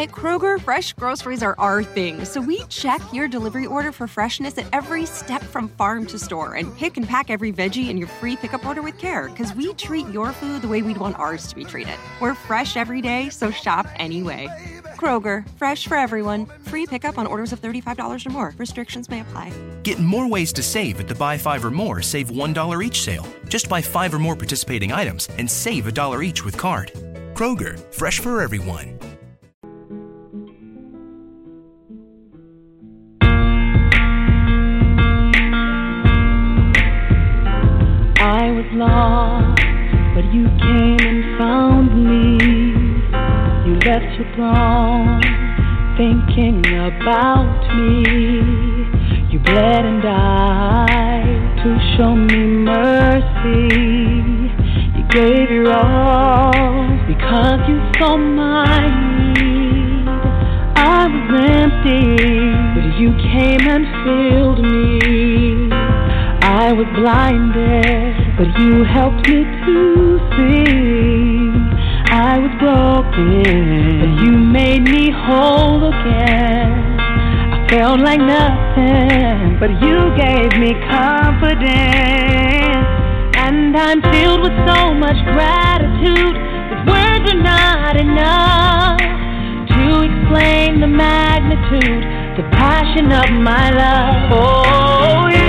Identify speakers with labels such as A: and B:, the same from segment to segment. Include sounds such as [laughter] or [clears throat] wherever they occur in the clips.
A: At Kroger, fresh groceries are our thing, so we check your delivery order for freshness at every step from farm to store and pick and pack every veggie in your free pickup order with care because we treat your food the way we'd want ours to be treated. We're fresh every day, so shop anyway. Kroger, fresh for everyone. Free pickup on orders of $35 or more. Restrictions may apply.
B: Get more ways to save at the Buy Five or More Save $1 each sale. Just buy five or more participating items and save a dollar each with card. Kroger, fresh for everyone.
C: Was lost, but you came and found me. You left your throne, thinking about me. You bled and died to show me mercy. You gave your all because you saw my need. I was empty, but you came and filled me. I was blinded, but you helped me to see. I was broken, but you made me whole again. I felt like nothing, but you gave me confidence. And I'm filled with so much gratitude that words are not enough to explain the magnitude, the passion of my love. Oh,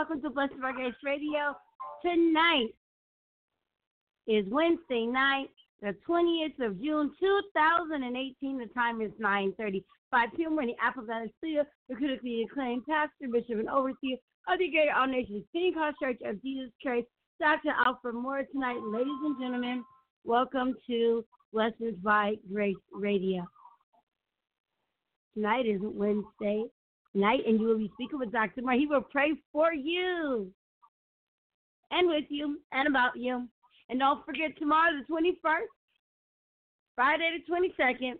D: Welcome to Blessed Grace Radio. Tonight is Wednesday night, the 20th of June, 2018. The time is 9.35 p.m. We're in the Apple Valley Studio. The critically acclaimed pastor, bishop, and overseer of the Greater All Nations Pentecost Church of Jesus Christ, Dr. Alfred Moore. Tonight, ladies and gentlemen, welcome to Blessed by Grace Radio. Tonight is Wednesday night, and you will be speaking with Dr. Moore. He will pray for you. and with you and about you. And don't forget tomorrow, the 21st, Friday the 22nd,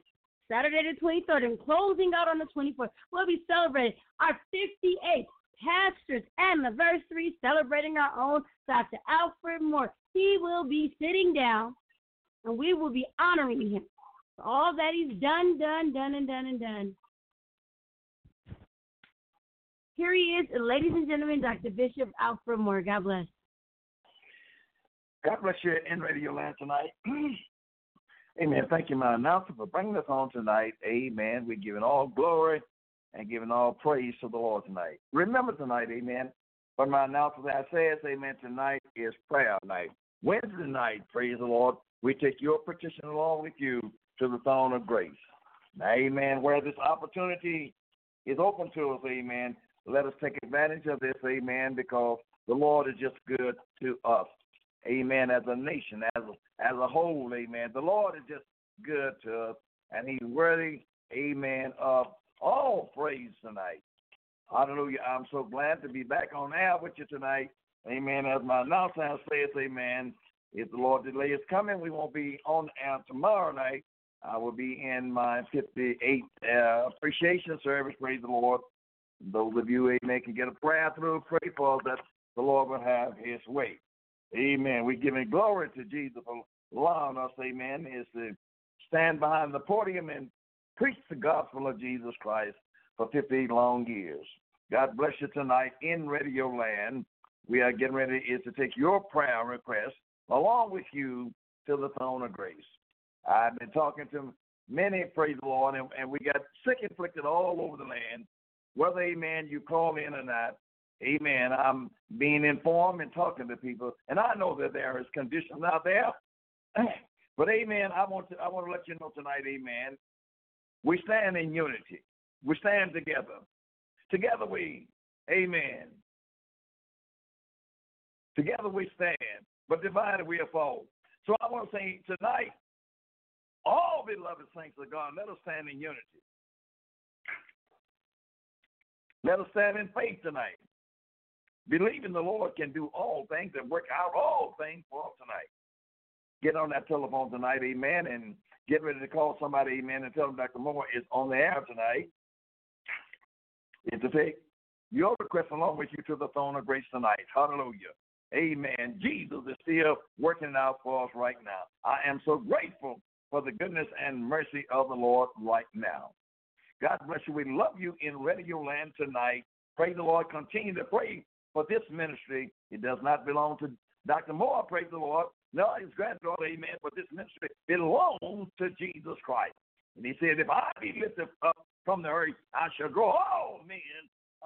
D: Saturday the 23rd, and closing out on the 24th, we'll be celebrating our 58th pastor's anniversary, celebrating our own Dr. Alfred Moore. He will be sitting down, and we will be honoring him for all that he's done, done, done, and done, and done. Here he is, ladies and gentlemen, Dr. Bishop Alfred Moore. God bless.
E: God bless you in Radio Land tonight. [clears throat] Amen. Thank you, my announcer, for bringing us on tonight. Amen. We're giving all glory and giving all praise to the Lord tonight. Remember tonight, amen. But my announcer that says, amen, tonight is prayer night. Wednesday night, praise the Lord, we take your petition along with you to the throne of grace. Amen, where this opportunity is open to us, amen, let us take advantage of this, amen, because the Lord is just good to us. Amen. As a nation, as a, as a whole, amen. The Lord is just good to us, and He's worthy, amen, of all praise tonight. Hallelujah. I'm so glad to be back on air with you tonight. Amen. As my announcer says, amen. If the Lord delay is coming, we won't be on air tomorrow night. I will be in my 58th uh, appreciation service. Praise the Lord. Those of you, amen, can get a prayer through, pray for us that the Lord will have his way. Amen. We're giving glory to Jesus for allowing us, amen, is to stand behind the podium and preach the gospel of Jesus Christ for 50 long years. God bless you tonight in Radio Land. We are getting ready is to take your prayer request along with you to the throne of grace. I've been talking to many, praise the Lord, and, and we got sick inflicted all over the land. Whether, amen, you call in or not, Amen. I'm being informed and talking to people, and I know that there is conditions out there. [clears throat] But amen. I want to I want to let you know tonight, amen. We stand in unity. We stand together. Together we, amen. Together we stand, but divided we are fall. So I want to say tonight, all beloved saints of God, let us stand in unity. Let us stand in faith tonight. Believing the Lord can do all things and work out all things for us tonight. Get on that telephone tonight, amen, and get ready to call somebody, amen, and tell them Dr. Moore is on the air tonight. Is to take your request along with you to the throne of grace tonight. Hallelujah. Amen. Jesus is still working it out for us right now. I am so grateful for the goodness and mercy of the Lord right now. God bless you. We love you in Radio Land tonight. Pray the Lord. Continue to pray for this ministry. It does not belong to Dr. Moore, praise the Lord. No, his granddaughter, amen, but this ministry belongs to Jesus Christ. And he said, If I be lifted up from the earth, I shall draw all men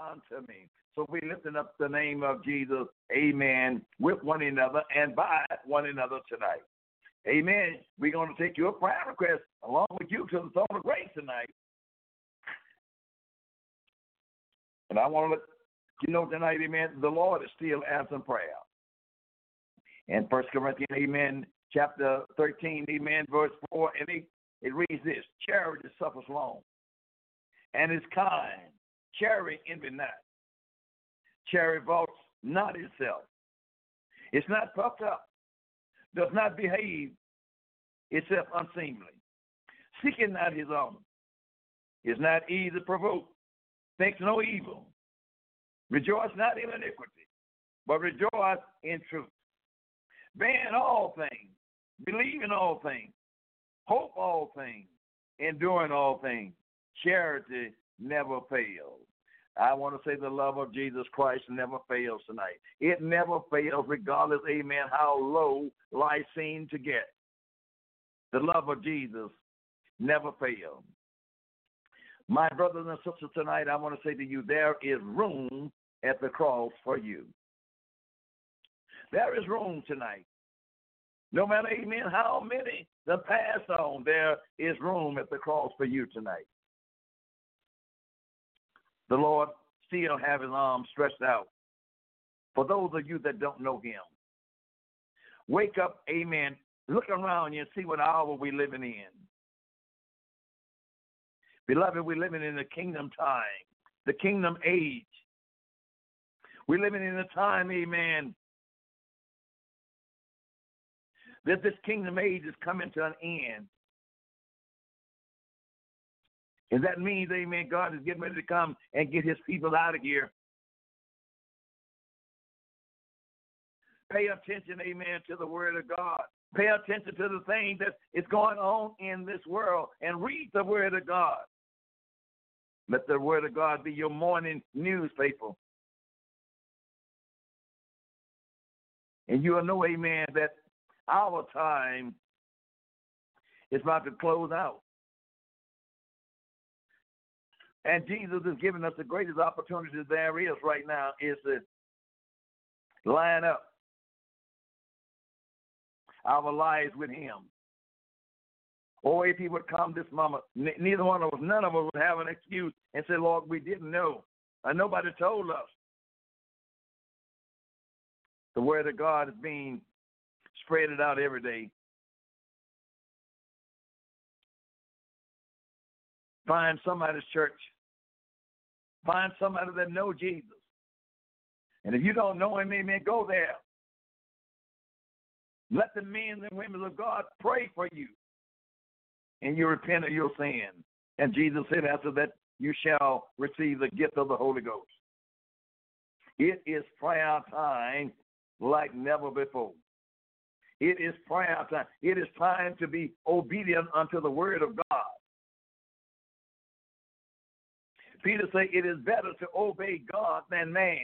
E: unto me. So we're lifting up the name of Jesus, amen, with one another and by one another tonight. Amen. We're going to take your prayer request along with you to the throne of grace tonight. And I want to let you know tonight, amen, the Lord is still answering prayer. In First Corinthians, amen, chapter 13, amen, verse 4 and 8, it reads this Charity suffers long and is kind. Charity envy not. Charity vaults not itself. It's not puffed up, does not behave itself unseemly, seeking not his own, is not easily provoked, thinks no evil, Rejoice not in iniquity, but rejoice in truth. Bearing all things, believe in all things, hope all things, enduring all things. Charity never fails. I want to say the love of Jesus Christ never fails tonight. It never fails, regardless, amen, how low life seems to get. The love of Jesus never fails. My brothers and sisters, tonight I want to say to you there is room at the cross for you. There is room tonight. No matter, amen, how many the pass on, there is room at the cross for you tonight. The Lord still have his arms stretched out. For those of you that don't know him, wake up, amen. Look around you and see what hour we're living in. Beloved, we're living in the kingdom time, the kingdom age. We're living in a time, amen, that this kingdom age is coming to an end. And that means, amen, God is getting ready to come and get his people out of here. Pay attention, amen, to the word of God. Pay attention to the things that is going on in this world and read the word of God. Let the word of God be your morning newspaper. And you will know, amen, that our time is about to close out. And Jesus is giving us the greatest opportunity there is right now is to line up our lives with him. Or if he would come this moment, neither one of us, none of us would have an excuse and say, Lord, we didn't know. And nobody told us. The word of God is being spread out every day. Find somebody's church. Find somebody that know Jesus. And if you don't know him, amen, go there. Let the men and women of God pray for you. And you repent of your sin. And mm-hmm. Jesus said after that, you shall receive the gift of the Holy Ghost. It is prayer time like never before. It is prayer time. It is time to be obedient unto the word of God. Peter said, It is better to obey God than man.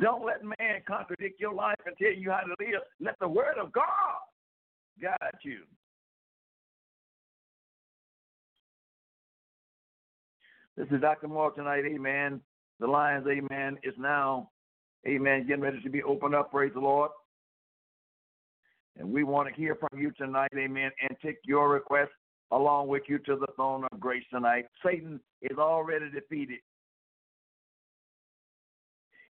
E: Don't let man contradict your life and tell you how to live. Let the word of God guide you. This is Dr. Moore tonight, amen. The Lions, amen, is now, amen, getting ready to be opened up, praise the Lord. And we want to hear from you tonight, amen, and take your request along with you to the throne of grace tonight. Satan is already defeated.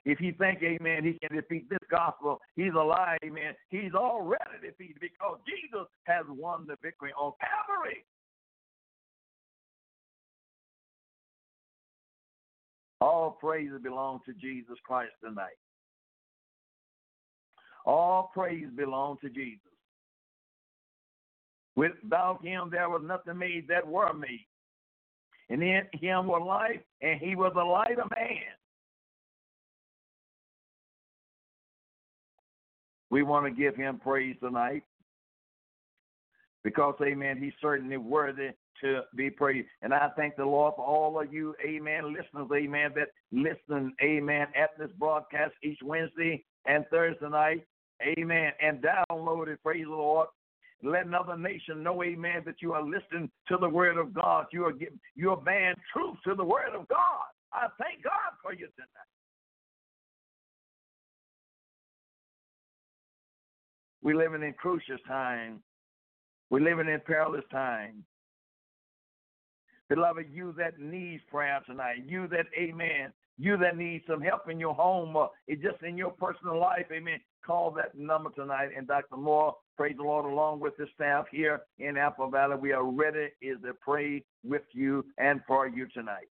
E: If he think, amen, he can defeat this gospel, he's a lie, amen. He's already defeated because Jesus has won the victory on Calvary. All praises belong to Jesus Christ tonight. All praise belong to Jesus. Without him, there was nothing made that were made. And in him was life, and he was the light of man. We want to give him praise tonight because, amen, he's certainly worthy to be praised. And I thank the Lord for all of you, amen, listeners, amen, that listen, amen, at this broadcast each Wednesday and Thursday night, amen, and download it, praise the Lord. Let another nation know, amen, that you are listening to the word of God. You are giving, you are bearing truth to the word of God. I thank God for you tonight. We're living in crucial time. We're living in perilous time. Beloved, you that needs prayer tonight, you that, amen, you that need some help in your home or just in your personal life, amen, call that number tonight. And Dr. Moore, praise the Lord, along with the staff here in Apple Valley, we are ready is to pray with you and for you tonight.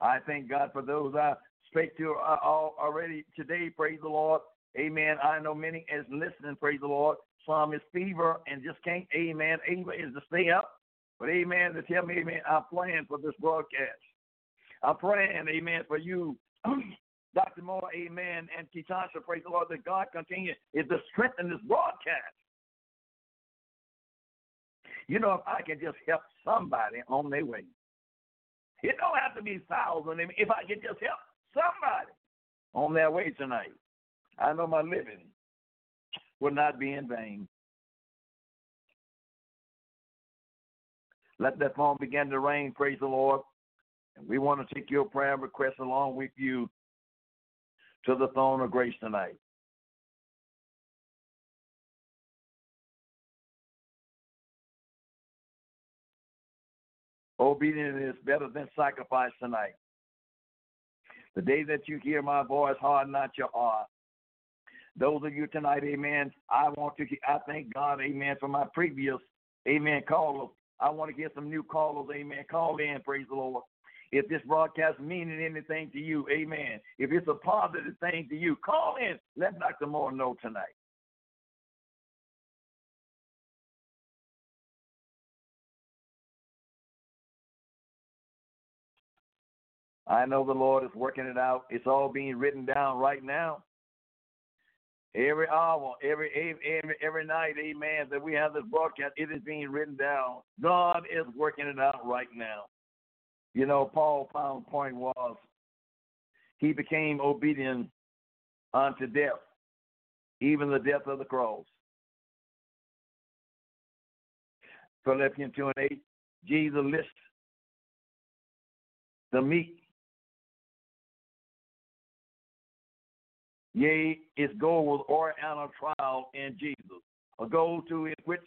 E: I thank God for those I speak to uh, already today. Praise the Lord. Amen. I know many is listening. Praise the Lord. Some is fever and just can't. Amen. Ava is to stay up. But amen. To tell me, amen. I'm praying for this broadcast. I'm praying, amen, for you, [clears throat] Dr. Moore, amen, and Ketasha, praise the Lord, that God continue is to strengthen this broadcast. You know, if I can just help somebody on their way, it don't have to be thousands. If I can just help somebody on their way tonight, I know my living will not be in vain. Let that phone begin to ring, praise the Lord. And we want to take your prayer request along with you to the throne of grace tonight. Obedience is better than sacrifice tonight. The day that you hear my voice, harden not your heart. Those of you tonight, amen. I want to, I thank God, amen, for my previous, amen, callers. I want to get some new callers, amen. Call in, praise the Lord. If this broadcast meaning anything to you, amen. If it's a positive thing to you, call in. Let Dr. Moore know tonight. I know the Lord is working it out. It's all being written down right now. Every hour, every every every night, amen, that we have this broadcast, it is being written down. God is working it out right now. You know, Paul found point was he became obedient unto death, even the death of the cross. Philippians 2 and 8, Jesus lists the meek Yea, its goal was a trial in Jesus, a goal to which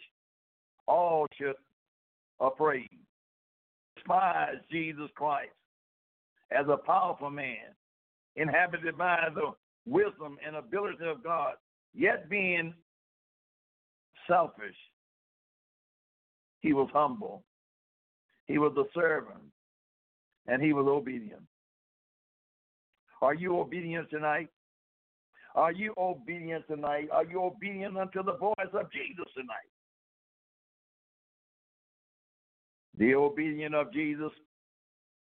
E: all should appraise. Despise Jesus Christ as a powerful man, inhabited by the wisdom and ability of God, yet being selfish. He was humble. He was a servant. And he was obedient. Are you obedient tonight? Are you obedient tonight? Are you obedient unto the voice of Jesus tonight? The obedience of Jesus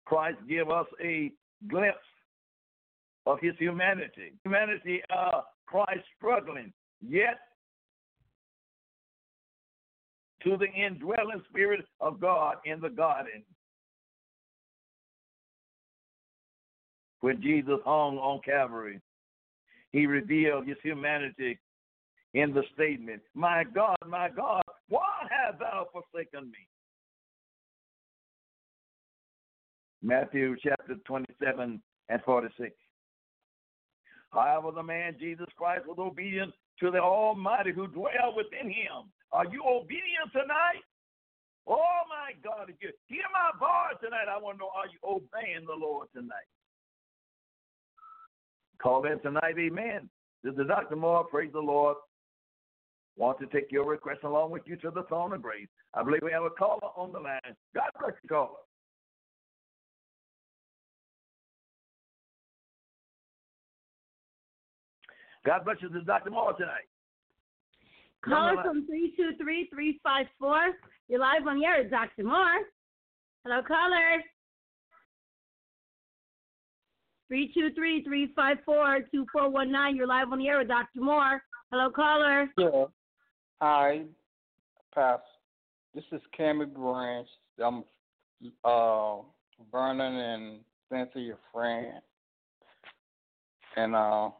E: Christ give us a glimpse of his humanity. Humanity, uh, Christ struggling, yet to the indwelling spirit of God in the garden. When Jesus hung on Calvary, he revealed his humanity in the statement, My God, my God, why hast thou forsaken me? Matthew chapter 27 and 46. However, the man Jesus Christ was obedient to the Almighty who dwell within him. Are you obedient tonight? Oh my God, if you hear my voice tonight, I want to know are you obeying the Lord tonight? Call in tonight, amen. This is Dr. Moore. Praise the Lord. Want to take your request along with you to the throne of grace. I believe we have a caller on the line. God bless you, caller. God bless you. This is Dr. Moore tonight.
D: Caller from 323-354. You're live on the air, Dr. Moore. Hello, caller. 323-354-2419. You're live on the air with Dr. Moore. Hello, caller.
F: Yeah. Hi, Pastor. This is Cammy Branch. I'm uh, Vernon and Cynthia your friend. And uh,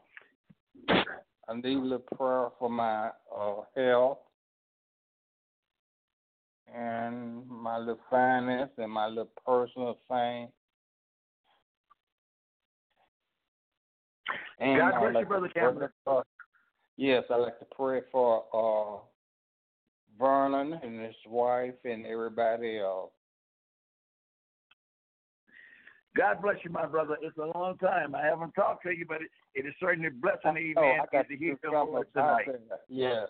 F: I need a little prayer for my uh, health and my little finance and my little personal thing. And
E: God bless
F: like
E: you, Brother
F: Cameron. Yes, I like to pray for uh, Vernon and his wife and everybody else.
E: God bless you, my brother. It's a long time. I haven't talked to you, but it, it is certainly a blessing, amen,
F: oh, I got
E: to hear your voice tonight.
F: Yes.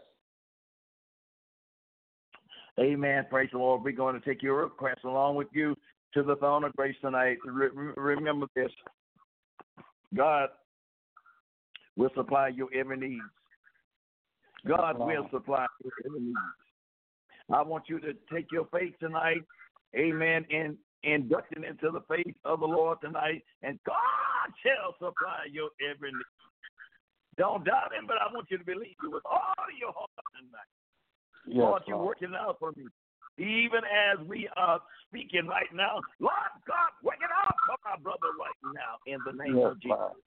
E: Amen. Praise the Lord. We're going to take your request along with you to the throne of grace tonight. Re- remember this God will supply your every need. God will supply your every need. I want you to take your faith tonight, amen, and induction into the faith of the Lord tonight, and God shall supply your every need. Don't doubt him, but I want you to believe it with all your heart tonight.
F: Yes,
E: Lord, you're working out for me. Even as we are speaking right now, Lord God, work it out for my brother right now in the name
F: Yes,
E: of Jesus.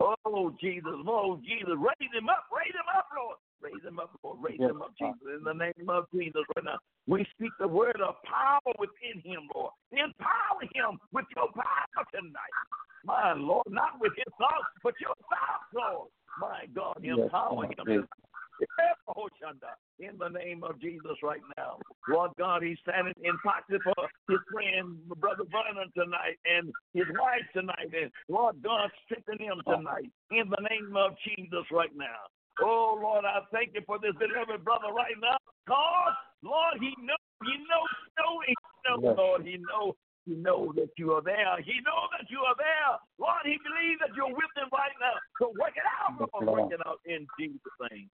E: Oh, Jesus. Oh, Jesus. Raise him up. Raise him up, Lord. Raise him up, Lord. Raise
F: Yes,
E: him up, Jesus. In the name of Jesus right now. We speak the word of power within him, Lord. Empower him with your power tonight. My Lord, not with his thoughts, but your thoughts, Lord. My God,
F: Yes,
E: empower
F: Lord.
E: him
F: Yes.
E: tonight. Shanda, In the name of Jesus right now. Lord God, he's standing in proxy for his friend, Brother Vernon tonight, and his wife tonight. And Lord God, strengthen him tonight. In the name of Jesus right now. Oh, Lord, I thank you for this beloved brother right now. God, Lord, he knows, he knows, he knows, he knows,
F: Yes.
E: Lord, he knows He knows that you are there. He knows that you are there. Lord, he believes that you're with him right now. So work it out, Lord. Work it out in Jesus' name.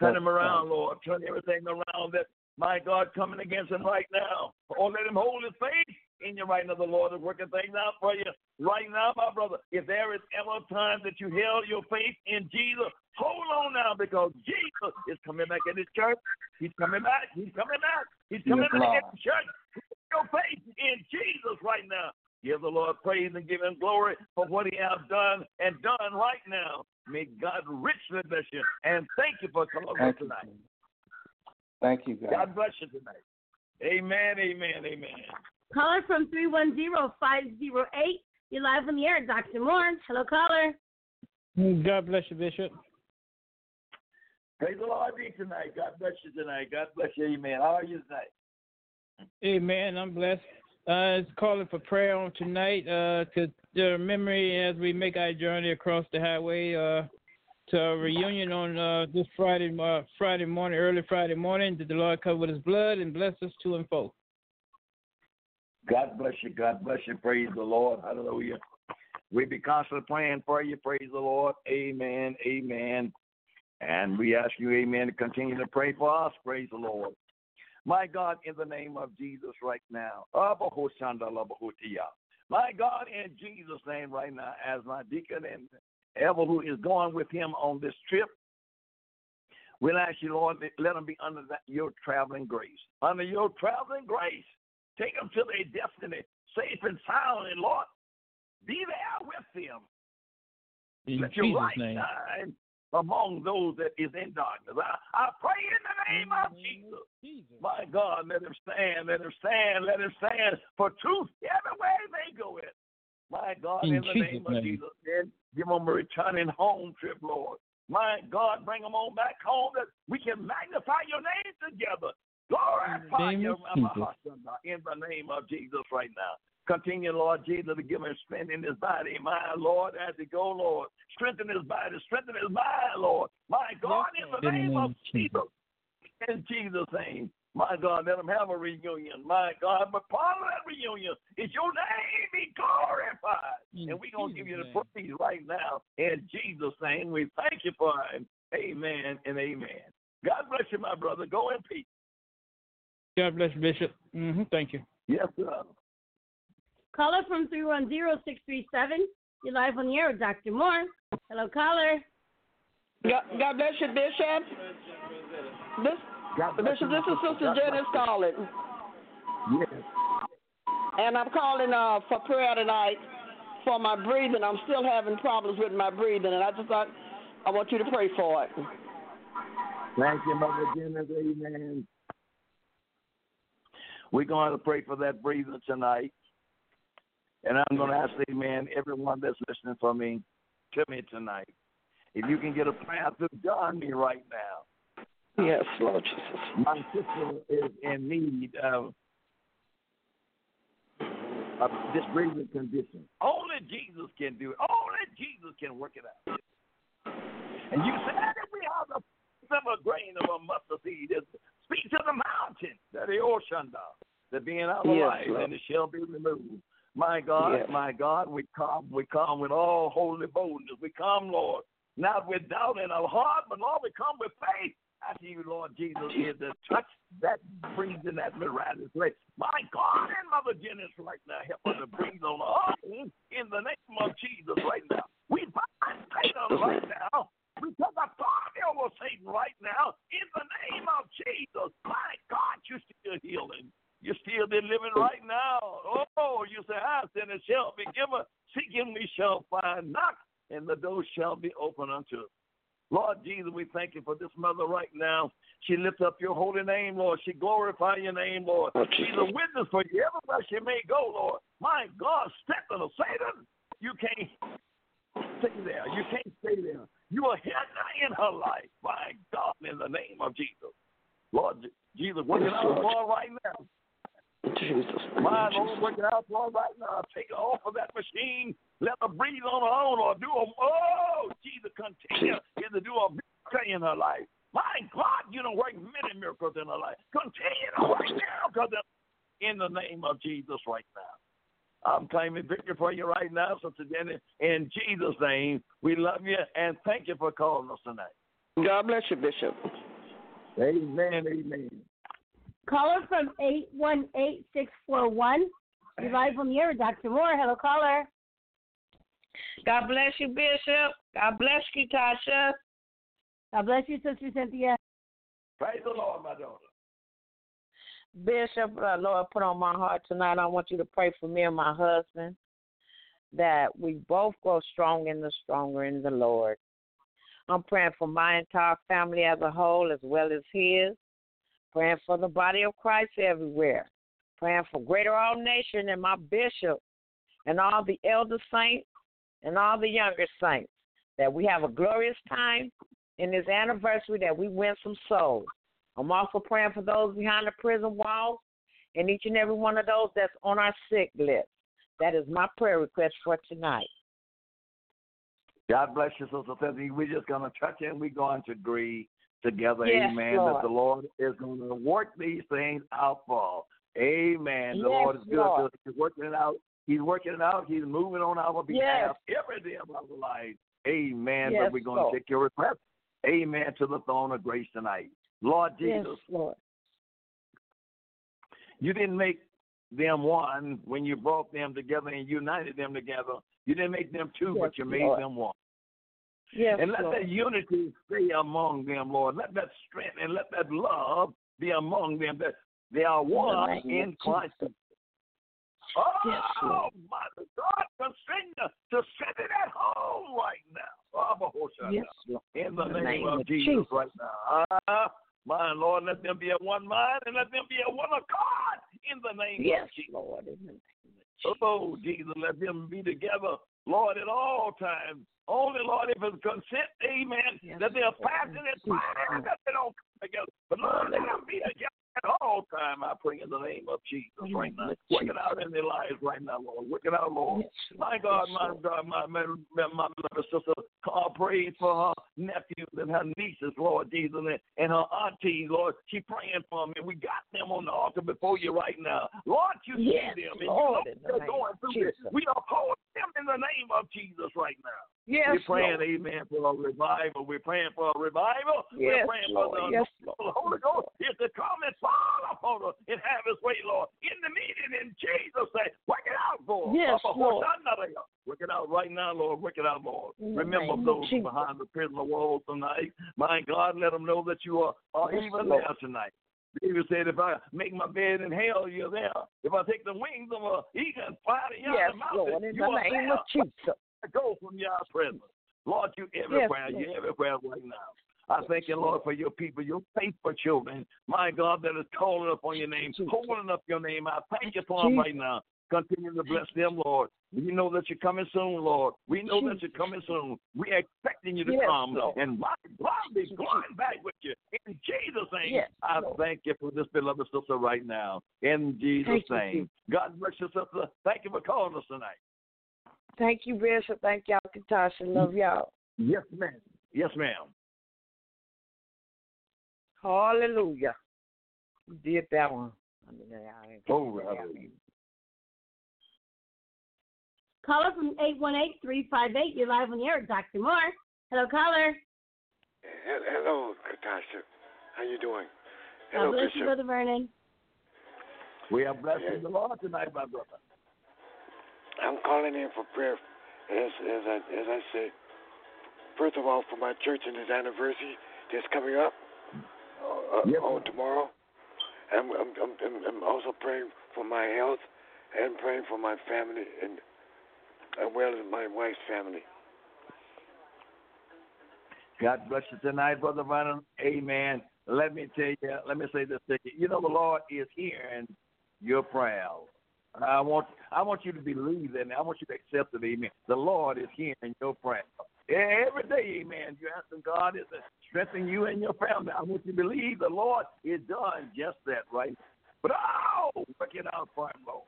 E: Turn him around, Lord. Turn everything around that, my God, coming against him right now. Or let him hold his faith in you right now. The Lord is working things out for you right now, my brother. If there is ever a time that you held your faith in Jesus, hold on now because Jesus is coming back in his church. He's coming back. He's coming back. He's coming
F: Yes,
E: back in the church. Put your faith in Jesus right now. Give the Lord praise and give him glory for what he has done and done right now. May God richly bless you. And thank you for coming
F: Thank you.
E: tonight.
F: Thank you, God.
E: God bless you tonight. Amen, amen, amen.
D: Caller from 310-508. You're live on the air, Dr. Moore. Hello, caller.
G: God bless you, Bishop.
E: Praise the Lord be tonight. God bless you tonight. God bless you. Amen. How are you tonight?
G: Amen. I'm blessed. Uh, it's calling for prayer on tonight uh, to the memory as we make our journey across the highway uh, to a reunion on uh, this Friday, uh, Friday morning, early Friday morning. That the Lord cover with His blood and bless us to and fro.
E: God bless you. God bless you. Praise the Lord. Hallelujah. We be constantly praying for you. Praise the Lord. Amen. Amen. And we ask you, amen, to continue to pray for us. Praise the Lord. My God, in the name of Jesus right now. My God, in Jesus' name right now, as my deacon and ever who is going with him on this trip, we'll ask you, Lord, let them be under that, your traveling grace. Under your traveling grace. Take them to their destiny, safe and sound, and Lord, be there with them.
G: In
E: Let your
G: Jesus'
E: light
G: name.
E: shine among those that is in darkness. I, I pray in the name of Jesus.
G: Jesus.
E: My God, let him stand, let him stand, let him stand for truth everywhere they go in. My God, in,
G: In
E: the
G: Jesus'
E: name of
G: name.
E: Jesus, and give them a returning home trip, Lord. My God, bring them on back home that we can magnify your name together. Glorify your in the name of Jesus right now. Continue, Lord Jesus, to give him strength in his body, my Lord, as he go, Lord. Strengthen his body, strengthen his mind, Lord. My God, in the name of
G: Jesus.
E: In Jesus' name. My God, let them have a reunion. My God, but part of that reunion is your name be glorified.
G: In
E: and we're going to give you the praise right now. In Jesus' name, we thank you for it. Amen and amen. God bless you, my brother. Go in peace.
G: God bless you, Bishop. hmm Thank you.
E: Yes, sir.
D: Caller from 310-637. You're live on the air with Dr. Moore. Hello, caller.
H: God, God bless you, Bishop. This
E: bless
H: Bishop,
E: you,
H: this is Sister
E: God
H: Janice calling.
E: Yes.
H: and I'm calling uh, for prayer tonight for my breathing. I'm still having problems with my breathing, and I just thought I want you to pray for it.
E: Thank you, Mother Janice. Amen. We're going to pray for that breathing tonight. And I'm going to ask, amen, everyone that's listening for me, to me tonight. If you can get a prayer to join me right now.
H: Yes, Lord Jesus.
E: My sister is in need of, of this breathing condition. Only Jesus can do it. Only Jesus can work it out. And you said if we have the of a grain of a mustard seed, it speak to the mountain, that the ocean does, that being our
H: Yes,
E: life,
H: Lord.
E: and it shall be removed. My God,
H: Yes.
E: my God, we come, we come with all holy boldness. We come, Lord, not with doubt in our heart, but Lord, we come with faith. I see you, Lord Jesus, is to touch that breathing, that miraculous way. My God and Mother Janice right now, help us to breathe on her in the name of Jesus right now. We bind Satan right now. We take authority over Satan right now in the name of Jesus. My God, you're still healing. You're still living right now. Oh, you say, ah, ask and it shall be given. Seek and we shall find. Knock and the door shall be open unto us. Lord Jesus, we thank you for this mother right now. She lifts up your holy name, Lord. She glorify your name, Lord. She's a witness for you everywhere she may go, Lord. My God, step in the Satan. You can't stay there. You can't stay there. You are here in her life. My God, in the name of Jesus. Lord Jesus, work it
H: Yes,
E: out
H: Lord.
E: for right now.
H: Jesus'.
E: My
H: in
E: Lord,
H: Jesus'
E: out for right now. Take her off of that machine. Let her breathe on her own or do a, oh, Jesus, continue to do a miracle in her life. My God, you don't work many miracles in her life. Continue to work miracles in the name of Jesus right now. I'm claiming victory for you right now, Sister Jenny. In Jesus' name, we love you and thank you for calling us tonight.
H: God bless you, Bishop.
E: Amen. Amen.
D: Caller from 818641. You're live on the air with Dr. Moore. Hello, caller.
I: God bless you, Bishop. God bless you, Tasha.
D: God bless you, Sister Cynthia.
E: Praise the Lord, my daughter.
I: Bishop, uh, Lord, put on my heart tonight. I want you to pray for me and my husband that we both grow strong in the stronger in the Lord. I'm praying for my entire family as a whole as well as his. Praying for the body of Christ everywhere. Praying for Greater All Nation and my bishop and all the elder saints and all the younger saints. That we have a glorious time in this anniversary that we win some souls. I'm also praying for those behind the prison walls and each and every one of those that's on our sick list. That is my prayer request for tonight.
E: God bless you, Sister Stephanie. We're just going to touch and we're going to agree together,
I: Yes,
E: amen,
I: Lord.
E: that the Lord is going to work these things out for us. Amen. The
I: Yes,
E: Lord is good.
I: Lord.
E: He's working it out. He's working it out. He's moving on our behalf yes. every day of our life. Amen.
I: Yes,
E: but we're going
I: Lord.
E: to take your request. Amen. To the throne of grace tonight. Lord Jesus.
I: Yes, Lord.
E: you didn't make them one when you brought them together and united them together. You didn't make them two,
I: Yes,
E: but you made
I: Lord.
E: them one.
I: Yes,
E: And let
I: Lord.
E: that unity stay among them, Lord. Let that strength and let that love be among them that they are one
I: name
E: in Christ.
I: Jesus.
E: Oh,
I: Yes, Lord.
E: my God, continue to set it at home right now. Oh.
I: Yes, Lord.
E: In the
I: In
E: name,
I: the name
E: of
I: of
E: Jesus,
I: Jesus.
E: right now. Ah, my Lord, let them be a one mind and let them be a one accord in the name
I: Yes,
E: of Jesus.
I: Lord. In the name of Jesus.
E: Oh, Jesus, let them be together, Lord, at all times. Only, Lord, if it's consent, amen,
I: Yes,
E: that they're passionate,
I: Jesus'
E: praying that they don't come together. But, Lord, let them be together at all times. I pray in the name of Jesus
I: In the
E: right now.
I: of
E: Work it out in their lives right now, Lord. Work it out, Lord.
I: Yes.
E: My God,
I: Yes,
E: my. God, my my, my, my sister, I uh, pray for her nephews and her nieces, Lord Jesus, and, and her aunties, Lord. She praying for them, and We got them on the altar before you right now. Lord, you
I: Yes,
E: see them. And
I: Lord,
E: you know
I: the
E: they're going through
I: Jesus.
E: this. We oppose them in the name of Jesus right now.
I: Yes,
E: We're praying,
I: Lord.
E: amen, for a revival. We're praying for a revival.
I: Yes,
E: We're praying
I: Lord.
E: for the
I: Yes,
E: the Holy Ghost is to come and fall upon us and have his way, Lord. In the meeting, in Jesus' name. Work it out, Lord.
I: Yes,
E: Papa,
I: Lord.
E: Work it out right now, Lord. Work it out, Lord. Remember those
I: Jesus.
E: behind the prison walls tonight. My God, let them know that you are, are
I: Yes,
E: even
I: Lord.
E: there tonight. David said, if I make my bed in hell, you're there. If I take the wings of an eagle and fly to yonder
I: Yes,
E: mountain,
I: Lord. In
E: you
I: the
E: are
I: name
E: there.
I: of Jesus.
E: Go from your presence. Lord, you
I: Yes,
E: everywhere.
I: Lord.
E: you everywhere right now. I thank you, Lord, for your people, your faithful children. My God, that is calling upon your name, holding up your name. I thank you for them right now. Continue to bless them, Lord. We know that you're coming soon, Lord. We know that you're coming soon. We're expecting you to
I: Yes,
E: come.
I: Lord.
E: And my God, be going back with you. In Jesus' name,
I: Yes,
E: I
I: Lord.
E: thank you for this beloved sister right now. In Jesus'
I: Thank
E: name.
I: Jesus.
E: God bless you, sister. Thank you for calling us tonight.
I: Thank you, Bishop. Thank y'all, Katasha. Love y'all.
E: Yes, ma'am. Yes, ma'am.
I: Hallelujah. You did that one. I mean, I ain't
E: Oh,
I: gonna say
E: hallelujah.
D: Caller from 818-358. You're live on the air with Dr. Moore. Hello, caller.
J: Hello, Katasha. How you doing?
D: God
J: Hello,
D: bless you, Brother Vernon.
E: We are blessing the Lord tonight, my brother.
J: I'm calling in for prayer. As as I as I said, first of all, for my church and its anniversary that's coming up uh,
E: Yes,
J: on tomorrow. I'm, I'm I'm I'm I'm also praying for my health and praying for my family and as well as my wife's family.
E: God bless you tonight, Brother Vernon. Amen. Let me tell you, let me say this to you. You know the Lord is hearing your prayers. I want I want you to believe that I want you to accept it, amen. The Lord is hearing your prayers. Every day, amen. You're asking God is to strengthen you and your family. I want you to believe the Lord is doing just that, right? But oh, work it out him, Lord.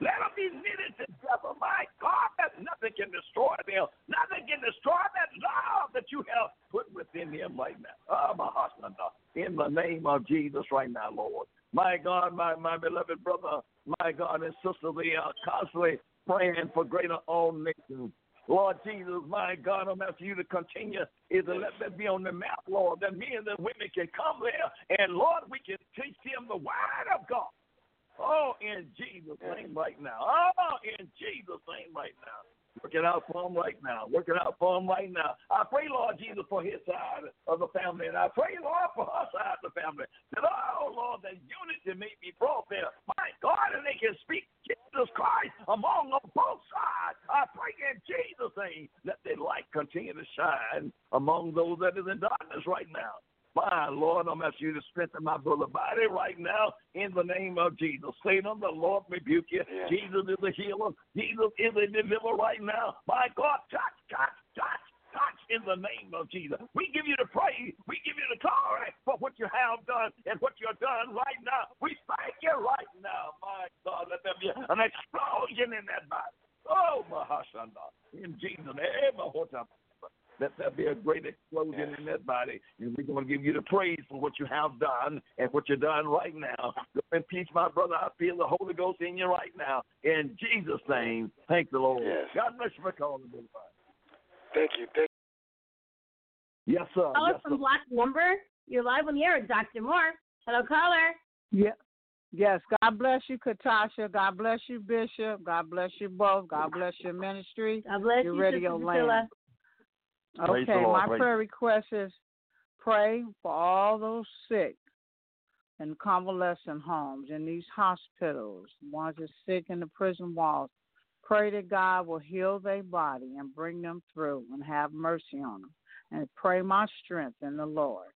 E: Let them be knitted together. Oh my God, that nothing can destroy them. Nothing can destroy that love that you have put within them right now. Oh, my husband, in the name of Jesus right now, Lord. My God, my, my beloved brother, my God and sister, are constantly praying for greater all nations. Lord Jesus, my God, I'm asking you to continue is to let that be on the map, Lord, that men and the women can come there and Lord, we can teach them the word of God. Oh, in Jesus' name right now. Oh, in Jesus' name right now. Work it out for him right now. Working out for him right now. I pray, Lord Jesus, for his side of the family. And I pray, Lord, for her side of the family. That, oh, Lord, that unity may be brought there. My God, and they can speak Jesus Christ among them both sides. I pray in Jesus' name that their light continue to shine among those that is in darkness right now. My Lord, I'm asking you to strengthen my brother body right now in the name of Jesus. Satan, the Lord rebuke you. Jesus is a healer. Jesus is a deliverer right now. My God, touch, touch, touch, touch in the name of Jesus. We give you the praise. We give you the glory for what you have done and what you're done right now. We thank you right now. My God, let there be an explosion in that body. Oh, Mahashanda. In Jesus' name. Let there be a great explosion in that body. And we're going to give you the praise for what you have done and what you're done right now. Go in peace, my brother. I feel the Holy Ghost in you right now. In Jesus' name, thank the Lord.
J: Yes.
E: God bless you for calling me.
J: Thank you. Thank
E: Yes, sir.
D: Caller
E: Yes,
D: from
E: sir.
D: Black Lumber. You're live on the air with Dr. Moore. Hello, caller.
K: Yeah. Yes, God bless you, Katasha. God bless you, Bishop. God bless you both. God bless your ministry.
D: God bless
K: your
D: you,
K: radio
D: Sister
K: land.
D: Priscilla.
E: Praise the
K: Okay,
E: Lord.
K: my
E: Praise
K: prayer request is pray for all those sick in convalescent homes, in these hospitals, ones that sick in the prison walls. Pray that God will heal their body and bring them through and have mercy on them. And pray my strength in the Lord.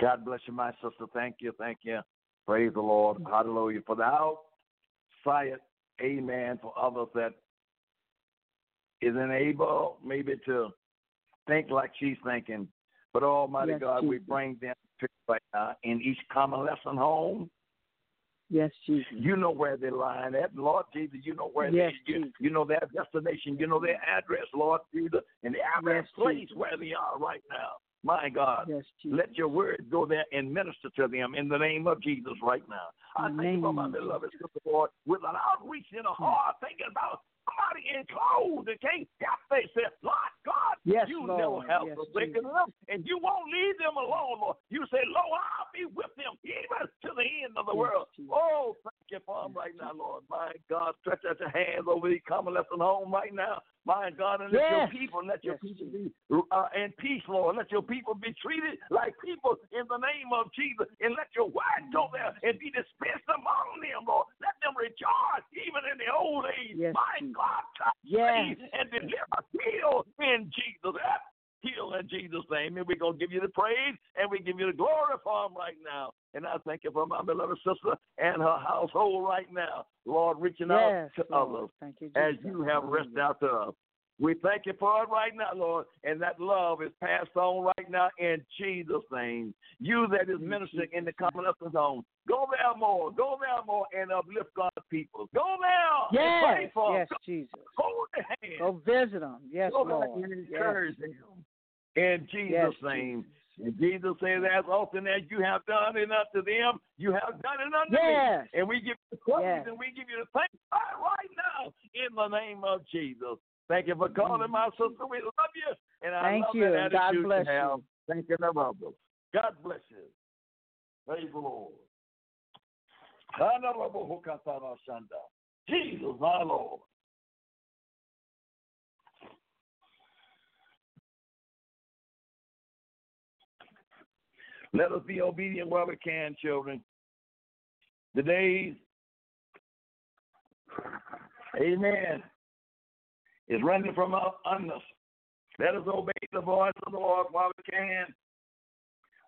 E: God bless you, my sister. Thank you. Thank you. Praise the Lord. Hallelujah. For thou sight, amen, for others that is unable maybe to think like she's thinking. But Almighty
K: Yes,
E: God, we bring them to right now in each convalescent home.
K: Yes, Jesus.
E: You know where they're lying at. Lord Jesus, you know where
K: Yes,
E: they you, you know their destination, you know their address, Lord Jesus, and every
K: Yes,
E: place
K: Jesus.
E: where they are right now. My God.
K: Yes, Jesus.
E: Let your word go there and minister to them in the name of Jesus right now. I
K: the
E: thank you for my beloved sister, Lord, with an outreach in the mm. heart, thinking about somebody in clothes that can't help themselves. Lord God,
K: Yes,
E: you
K: Lord.
E: never have
K: Yes,
E: forsaken
K: Jesus.
E: them, and you won't leave them alone, Lord. You say, Lord, I'll be with them even to the end of the
K: Yes,
E: world.
K: Jesus.
E: Oh, thank palm right now, Lord. My God, stretch out your hands over these convalescent home right now. My God, and let
K: Yes.
E: your people, let your
K: Yes,
E: people be uh, in peace, Lord. Let your people be treated like people in the name of Jesus. And let your word go there and be dispensed among them, Lord. Let them rejoice even in the old age.
K: Yes,
E: My God, touch
K: Yes.
E: and deliver, heal in Jesus' name. Heal in Jesus' name. And we're going to give you the praise and we give you the glory for them right now. And I thank you for my beloved sister and her household right now. Lord, reaching
K: Yes,
E: out to
K: Lord.
E: others
K: Thank you,
E: as you have reached out to us. We thank you for it right now, Lord, and that love is passed on right now in Jesus' name. You that is ministering in the convalescent zone, go there more, go there more, and uplift God's people. Go there and pray
K: Yes,
E: them.
K: yes, Jesus.
E: Hold their hand.
K: Go visit them. Yes,
E: Go
K: Lord.
E: and
K: Yes.
E: them. In Jesus'
K: Yes,
E: name. And Jesus says, as often as you have done it unto them, you have done it unto
K: Yes.
E: me. And we give you the praise
K: Yes.
E: and we give you the thanks right now in the name of Jesus. Thank you for calling my mm-hmm. sister. We love you. And I
K: Thank
E: love
K: you,
E: that
K: and God
E: attitude
K: bless
E: you have.
K: you.
E: Thank you, others. God bless you. Praise the Lord. Jesus, my Lord. Let us be obedient while we can, children. The days, amen, is running from us under us. Let us obey the voice of the Lord while we can.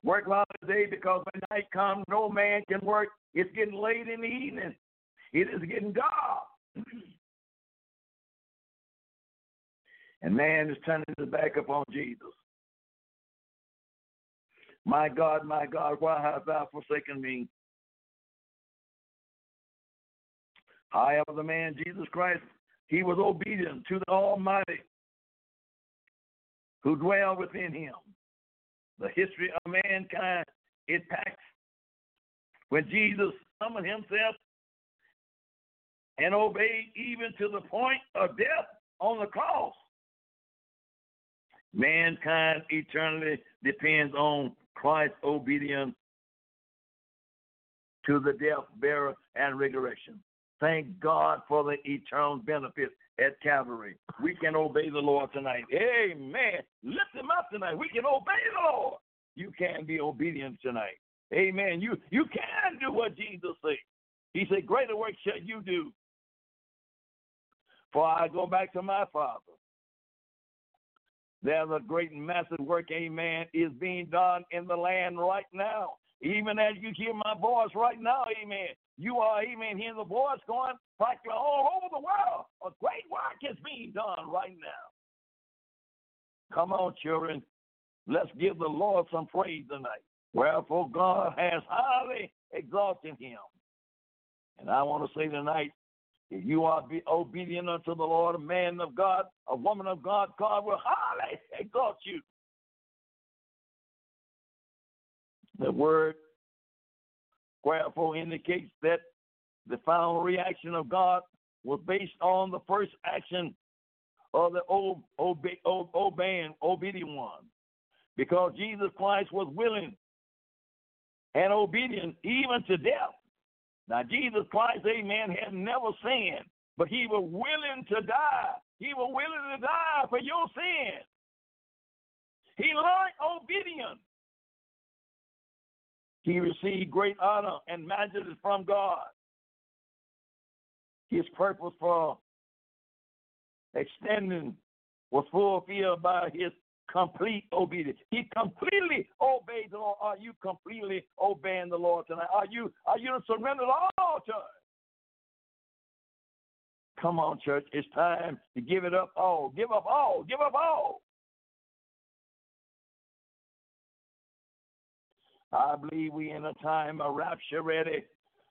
E: Work while the day because when night comes, no man can work. It's getting late in the evening. It is getting dark. [clears throat] and man is turning his back upon Jesus. My God, my God, why hast thou forsaken me? However, the man Jesus Christ, he was obedient to the Almighty who dwell within him. The history of mankind, it packs when Jesus summoned himself and obeyed even to the point of death on the cross. Mankind eternally depends on Christ's obedience to the death, burial, and resurrection. Thank God for the eternal benefit at Calvary. We can obey the Lord tonight. Amen. Lift him up tonight. We can obey the Lord. You can be obedient tonight. Amen. You you can do what Jesus said. He said, Greater work shall you do. For I go back to my Father. There's a great and massive work, amen, is being done in the land right now. Even as you hear my voice right now, amen, you are, amen, hearing the voice going practically all over the world. A great work is being done right now. Come on, children. Let's give the Lord some praise tonight. Wherefore God has highly exalted him. And I want to say tonight, if you are be obedient unto the Lord, a man of God, a woman of God, God will highly exalt you. The word wherefore indicates that the final reaction of God was based on the first action of the obeying, obedient one. Because Jesus Christ was willing and obedient even to death. Now, Jesus Christ, amen, had never sinned, but he was willing to die. He was willing to die for your sin. He learned obedience. He received great honor and majesty from God. His purpose for extending was fulfilled by his complete obedience. He completely obeyed the Lord. Are you completely obeying the Lord tonight? Are you are you surrendered all to it? Come on, church. It's time to give it up all. Give up all. Give up all. I believe we in a time of rapture ready.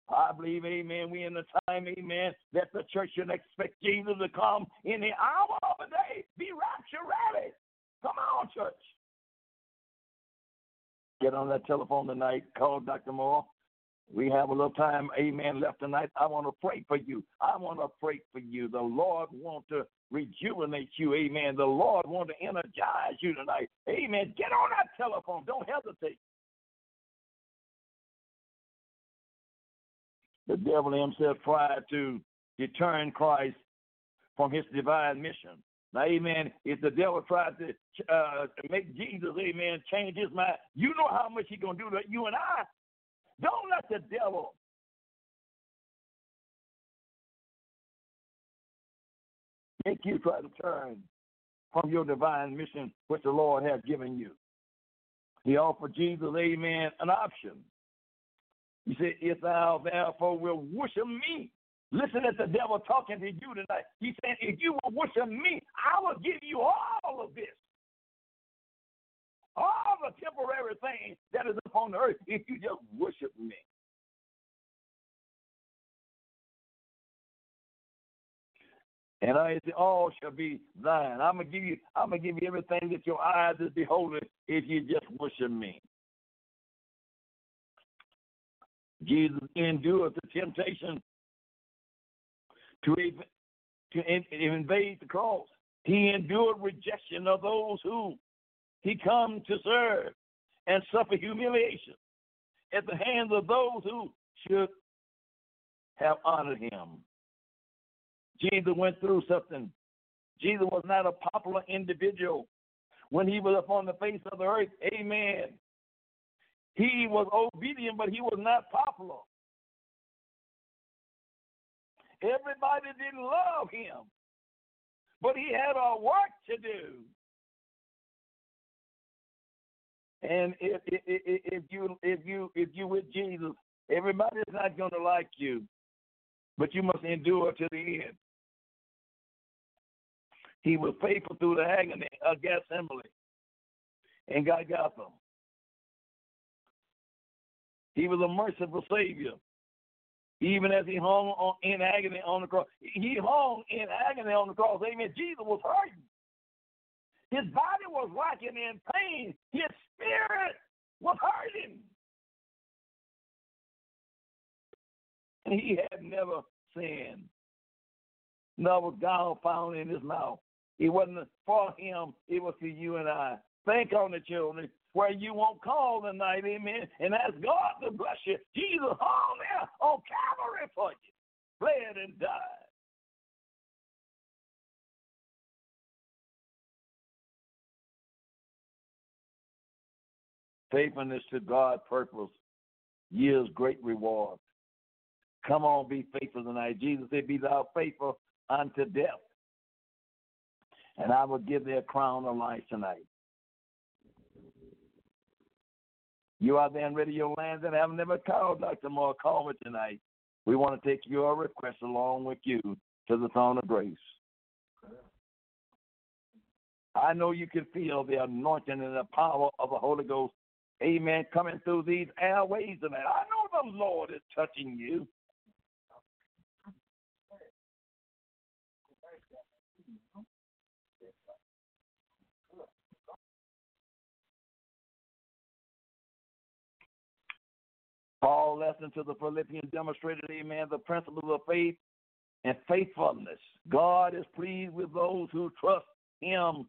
E: I believe, amen, we in the time, amen, that the church should expect Jesus to come in the hour of the day. Be rapture ready. Come on, church. Get on that telephone tonight. Call Dr. Moore. We have a little time, amen, left tonight. I want to pray for you. I want to pray for you. The Lord wants to rejuvenate you, amen. The Lord wants to energize you tonight. Amen. Get on that telephone. Don't hesitate. The devil himself tried to deter Christ from his divine mission. Now, amen, if the devil tries to uh, make Jesus, amen, change his mind, you know how much he's going to do to you and I. Don't let the devil make you try to turn from your divine mission which the Lord has given you. He offered Jesus, amen, an option. He said, If thou therefore will worship me, Listen at the devil talking to you tonight. He said, if you will worship me, I will give you all of this. All the temporary things that is upon the earth if you just worship me. And I say, all shall be thine. I'm gonna give you, I'm gonna give you everything that your eyes is beholding if you just worship me. Jesus endured the temptation to, to invade the cross. He endured rejection of those who he come to serve and suffer humiliation at the hands of those who should have honored him. Jesus went through something. Jesus was not a popular individual when he was upon the face of the earth. Amen. He was obedient, but he was not popular. Everybody didn't love him, but he had a work to do. And if, if, if you if you if you with Jesus, everybody's not going to like you, but you must endure to the end. He was faithful through the agony of Gethsemane and Golgotha. He was a merciful Savior even as he hung on, in agony on the cross. He hung in agony on the cross. Amen. Jesus was hurting. His body was rocking in pain. His spirit was hurting. and he had never sinned. Never God found in his mouth. It wasn't for him, it was for you and I. Think on the children where you won't call tonight, amen, and ask God to bless you. Jesus hung there on Calvary for you, bled and died. Faithfulness to God's purpose yields great reward. Come on, be faithful tonight. Jesus said, Be thou faithful unto death. And I will give thee a crown of life tonight. You are there in radio land and have never called Dr. Call me tonight. We want to take your request along with you to the throne of grace. I know you can feel the anointing and the power of the Holy Ghost, amen, coming through these airways tonight. I know the Lord is touching you. Paul lesson to the Philippians demonstrated, amen, the principles of faith and faithfulness. God is pleased with those who trust him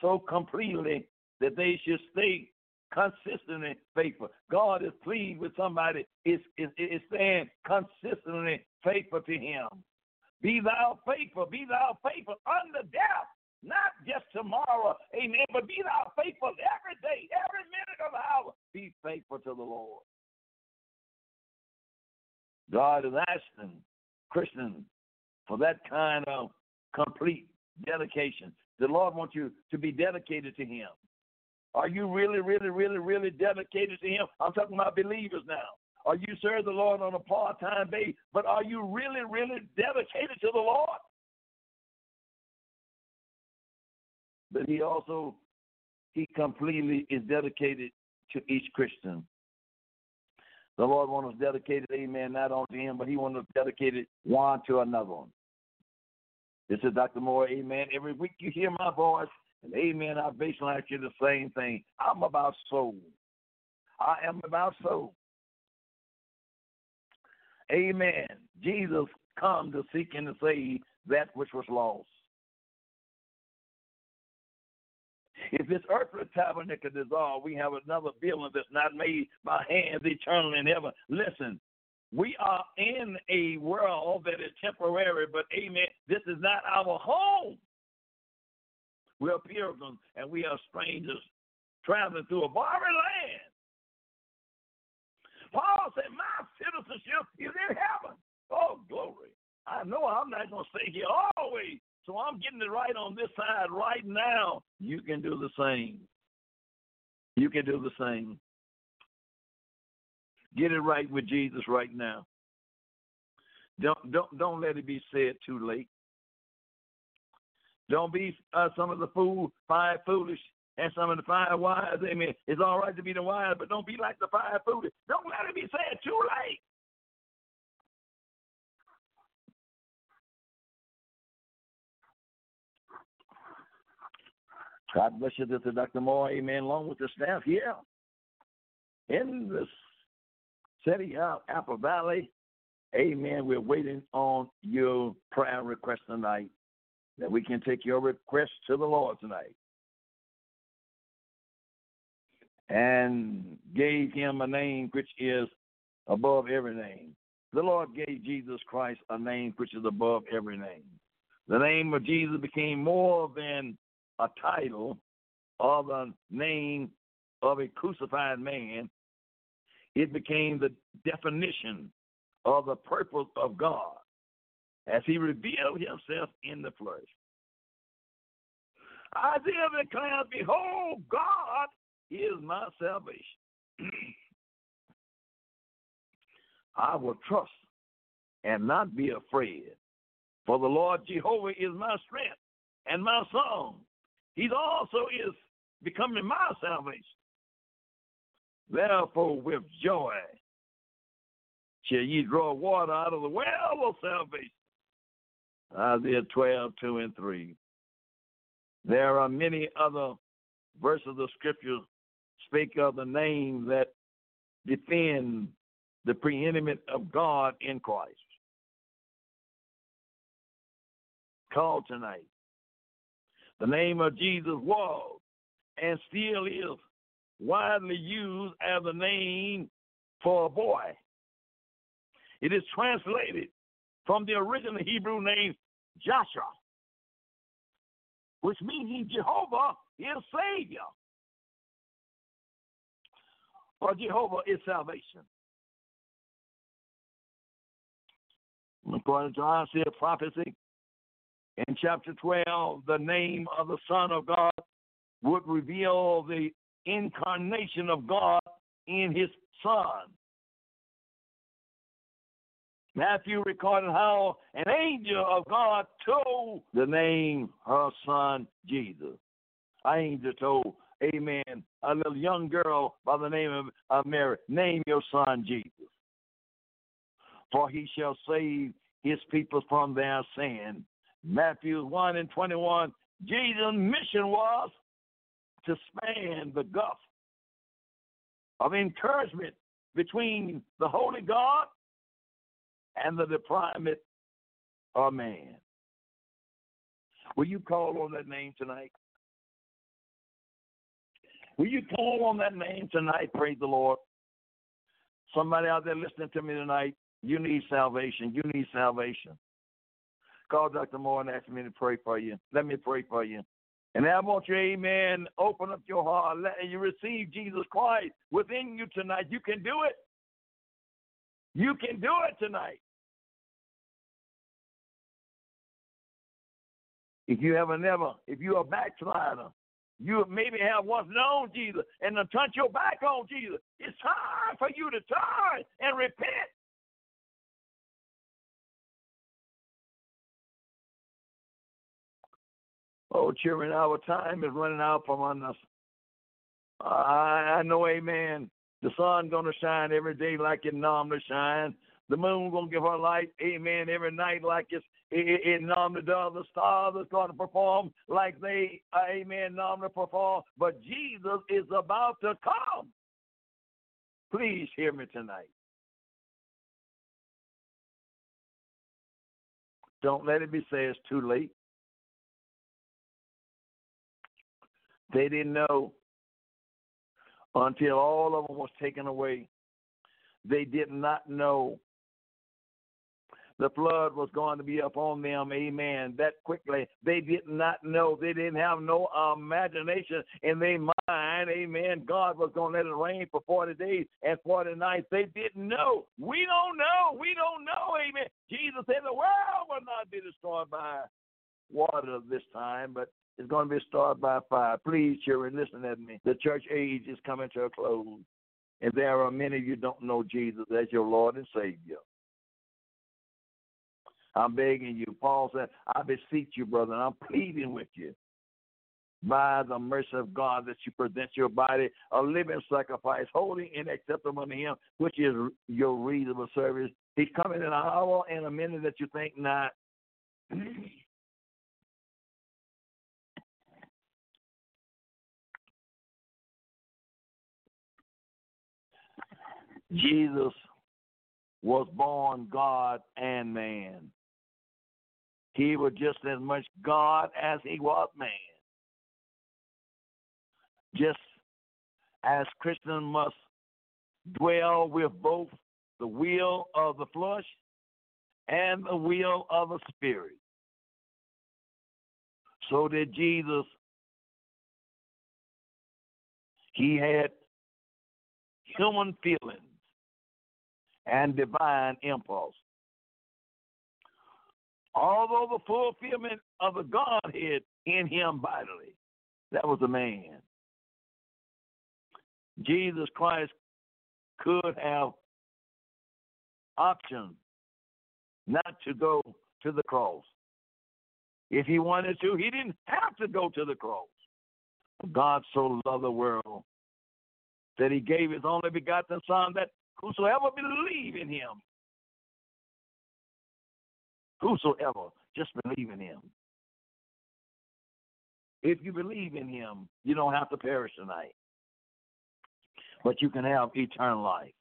E: so completely that they should stay consistently faithful. God is pleased with somebody is is, is staying consistently faithful to him. Be thou faithful, be thou faithful unto death, not just tomorrow, amen, but be thou faithful every day, every minute of the hour. Be faithful to the Lord. God is asking Christians for that kind of complete dedication. The Lord wants you to be dedicated to Him. Are you really, really, really, really dedicated to Him? I'm talking about believers now. Are you serving the Lord on a part-time basis? But are you really, really dedicated to the Lord? But He also, He completely is dedicated to each Christian. The Lord wants us dedicated, amen, not only to Him, but He wants us dedicated one to another. One. This is Dr. Moore, amen. Every week you hear my voice, and amen, I basically ask you the same thing. I'm about soul. I am about soul. Amen. Jesus come to seek and to save that which was lost. If this earthly tabernacle dissolve, we have another building that's not made by hands eternal in heaven. Listen, we are in a world that is temporary, but amen, this is not our home. We're pilgrims and we are strangers traveling through a foreign land. Paul said, My citizenship is in heaven. Oh, glory. I know I'm not going to stay here always. So I'm getting it right on this side right now. You can do the same. You can do the same. Get it right with Jesus right now. Don't don't don't let it be said too late. Don't be uh, some of the fool five foolish and some of the five wise. Amen. It's all right to be the wise, but don't be like the five foolish. Don't let it be said too late. God bless you, this Dr. Moore, amen, along with the staff here in this city of Apple Valley. Amen. We're waiting on your prayer request tonight that we can take your request to the Lord tonight. And gave him a name which is above every name. The Lord gave Jesus Christ a name which is above every name. The name of Jesus became more than a title or the name of a crucified man, it became the definition of the purpose of God as he revealed himself in the flesh. Isaiah declares, Behold, God is my salvation. [clears throat] I will trust and not be afraid, for the Lord Jehovah is my strength and my song. He also is becoming my salvation. Therefore, with joy shall ye draw water out of the well of salvation. Isaiah 12, 2 and 3. There are many other verses of scripture speak of the name that defend the preeminent of God in Christ. Call tonight. The name of Jesus was and still is widely used as a name for a boy. It is translated from the original Hebrew name Joshua, which means Jehovah is Savior. Or Jehovah is salvation. According to Isaiah prophecy, in chapter 12, the name of the Son of God would reveal the incarnation of God in his Son. Matthew recorded how an angel of God told the name her son Jesus. An angel told, Amen, a little young girl by the name of Mary, name your son Jesus. For he shall save his people from their sin. Matthew 1 and 21, Jesus' mission was to span the gulf of encouragement between the Holy God and the depravement of man. Will you call on that name tonight? Will you call on that name tonight? Praise the Lord. Somebody out there listening to me tonight, you need salvation. You need salvation. Call Dr. Moore and ask me to pray for you. Let me pray for you. And I want you, amen, open up your heart. Let you receive Jesus Christ within you tonight. You can do it. You can do it tonight. If you ever never, if you're a backslider, you maybe have once known Jesus and then turned your back on Jesus. It's time for you to turn and repent. Oh, children, our time is running out from under us. I, I know, amen. The sun gonna shine every day like it normally shines. The moon gonna give her light, amen, every night like it's it, it normally does. The stars are going to perform like they, uh, amen, normally perform. But Jesus is about to come. Please hear me tonight. Don't let it be said it's too late. They didn't know until all of them was taken away. They did not know the flood was going to be upon them, amen, that quickly. They did not know. They didn't have no imagination in their mind, amen. God was going to let it rain for 40 days and 40 nights. They didn't know. We don't know. We don't know, amen. Jesus said the world will not be destroyed by water this time, but it's going to be destroyed by fire. Please, children, listen at me. The church age is coming to a close. And there are many of you don't know Jesus as your Lord and Savior. I'm begging you. Paul said, I beseech you, brother, and I'm pleading with you by the mercy of God that you present your body a living sacrifice, holy and acceptable unto Him, which is your reasonable service. He's coming in an hour and a minute that you think not. [clears throat] Jesus was born God and man. He was just as much God as he was man. Just as Christians must dwell with both the will of the flesh and the will of the spirit. So did Jesus. He had human feelings and divine impulse. Although the fulfillment of the Godhead in him bodily, that was a man. Jesus Christ could have option not to go to the cross. If he wanted to, he didn't have to go to the cross. God so loved the world that he gave his only begotten Son that whosoever believe in him Whosoever, just believe in him. If you believe in him, you don't have to perish tonight. But you can have eternal life.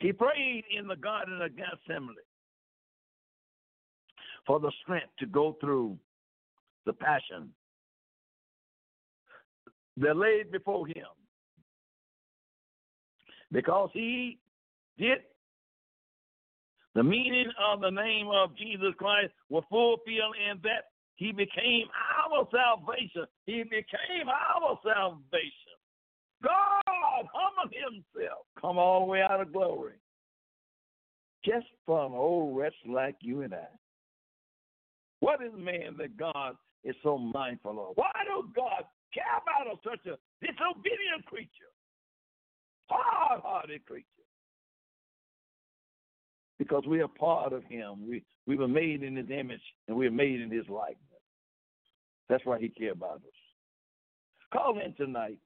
E: He prayed in the Garden of Gethsemane for the strength to go through the passion that laid before him. Because he did the meaning of the name of Jesus Christ was fulfilled in that he became our salvation. He became our salvation. God humbled himself, come all the way out of glory, just for an old wretch like you and I. What is man that God is so mindful of? Why does God care about such a disobedient creature, hard-hearted creature? Because we are part of Him. We we were made in His image, and we are made in His likeness. That's why He cares about us. Call in tonight.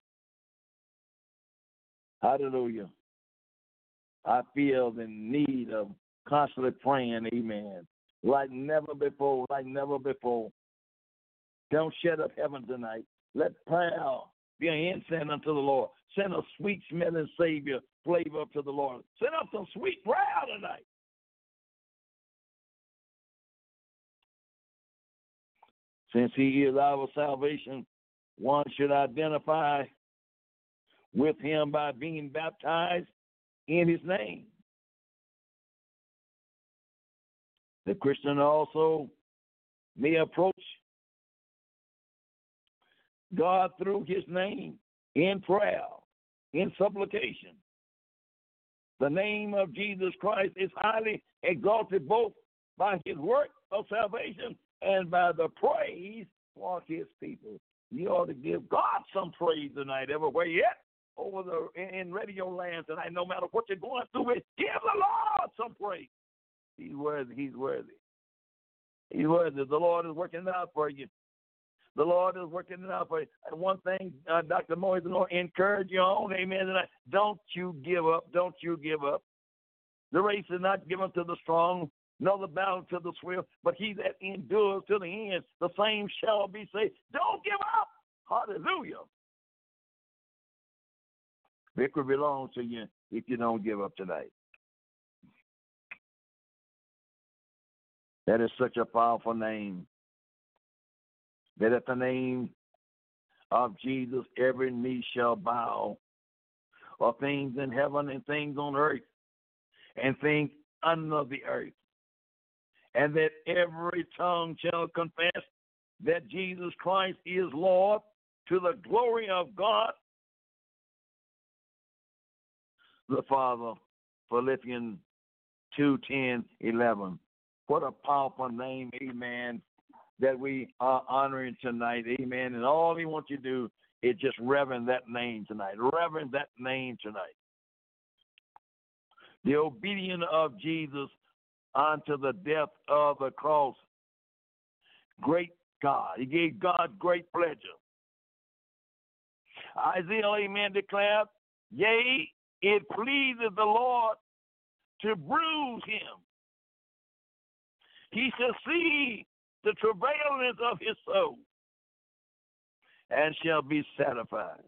E: Hallelujah. I feel the need of constantly praying, amen, like never before, like never before. Don't shut up heaven tonight. Let prayer be incense unto the Lord. Send a sweet smelling Savior flavor to the Lord. Send up some sweet prayer tonight. Since He is our salvation, one should identify with Him by being baptized in His name. The Christian also may approach God through his name in prayer, in supplication. The name of Jesus Christ is highly exalted both by his work of salvation and by the praise for his people. You ought to give God some praise tonight everywhere yet over the in radio land tonight, no matter what you're going through with, give the Lord some praise. He's worthy, he's worthy. He's worthy. The Lord is working out for you. The Lord is working it out for you. And one thing, uh, Dr. Lord encourage you on, amen. Tonight. Don't you give up. Don't you give up. The race is not given to the strong, nor the battle to the swift, but he that endures to the end, the same shall be saved. Don't give up. Hallelujah. Victory belongs to you if you don't give up tonight. That is such a powerful name that at the name of Jesus every knee shall bow of things in heaven and things on earth and things under the earth, and that every tongue shall confess that Jesus Christ is Lord to the glory of God the Father. Philippians 2 10 11. What a powerful name, amen, that we are honoring tonight. Amen. And all we want you to do is just reverend that name tonight. Reverend that name tonight. The obedience of Jesus unto the death of the cross. Great God. He gave God great pleasure. Isaiah, amen, declared, Yea, it pleases the Lord to bruise him. He shall see the travailings of his soul and shall be satisfied.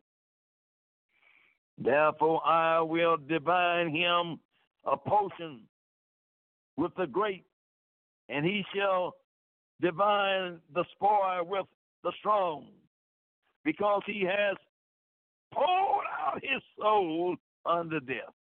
E: Therefore, I will divine him a potion with the great, and he shall divine the spoil with the strong, because he has poured out his soul unto death.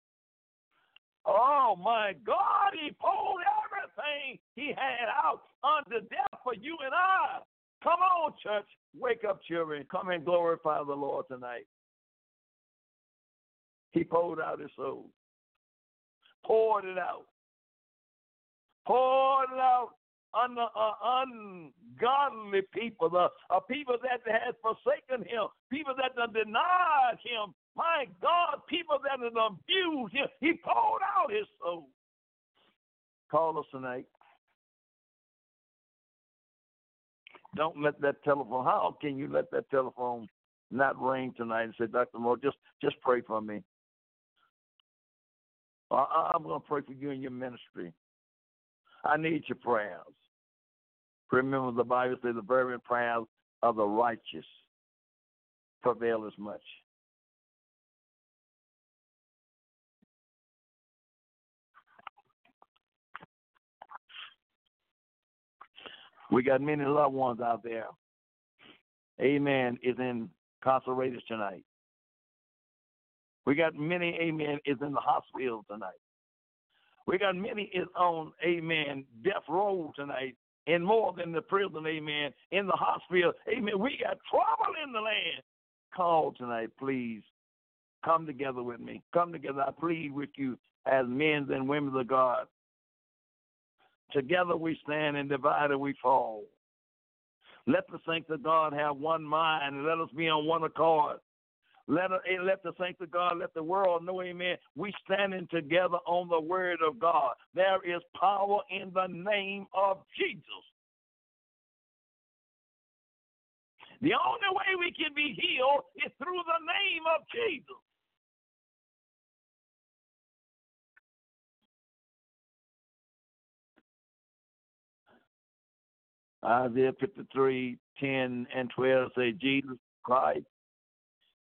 E: Oh my God, he pulled everything he had out unto death for you and I. Come on, church. Wake up, children. Come and glorify the Lord tonight. He poured out his soul, poured it out, poured it out on the uh, ungodly people, the uh, people that had forsaken him, people that denied him, my God, people that have abused him, he poured out his soul. Call us tonight. Don't let that telephone. How can you let that telephone not ring tonight and say, Dr. Moore, just just pray for me. I, I'm going to pray for you and your ministry. I need your prayers. Remember, the Bible says the fervent prayers of the righteous prevail as much. We got many loved ones out there. Amen. Is in incarcerated tonight. We got many, amen, is in the hospital tonight. We got many is on, amen, death row tonight, and more than the prison, amen, in the hospital, amen. We got trouble in the land. Call tonight, please. Come together with me. Come together. I plead with you as men and women of God. Together we stand and divided we fall. Let the saints of God have one mind and let us be on one accord. Let, uh, us, let the saints of God, let the world know, amen. We standing together on the word of God. There is power in the name of Jesus. The only way we can be healed is through the name of Jesus. Isaiah 53, 10 and 12 say, Jesus Christ,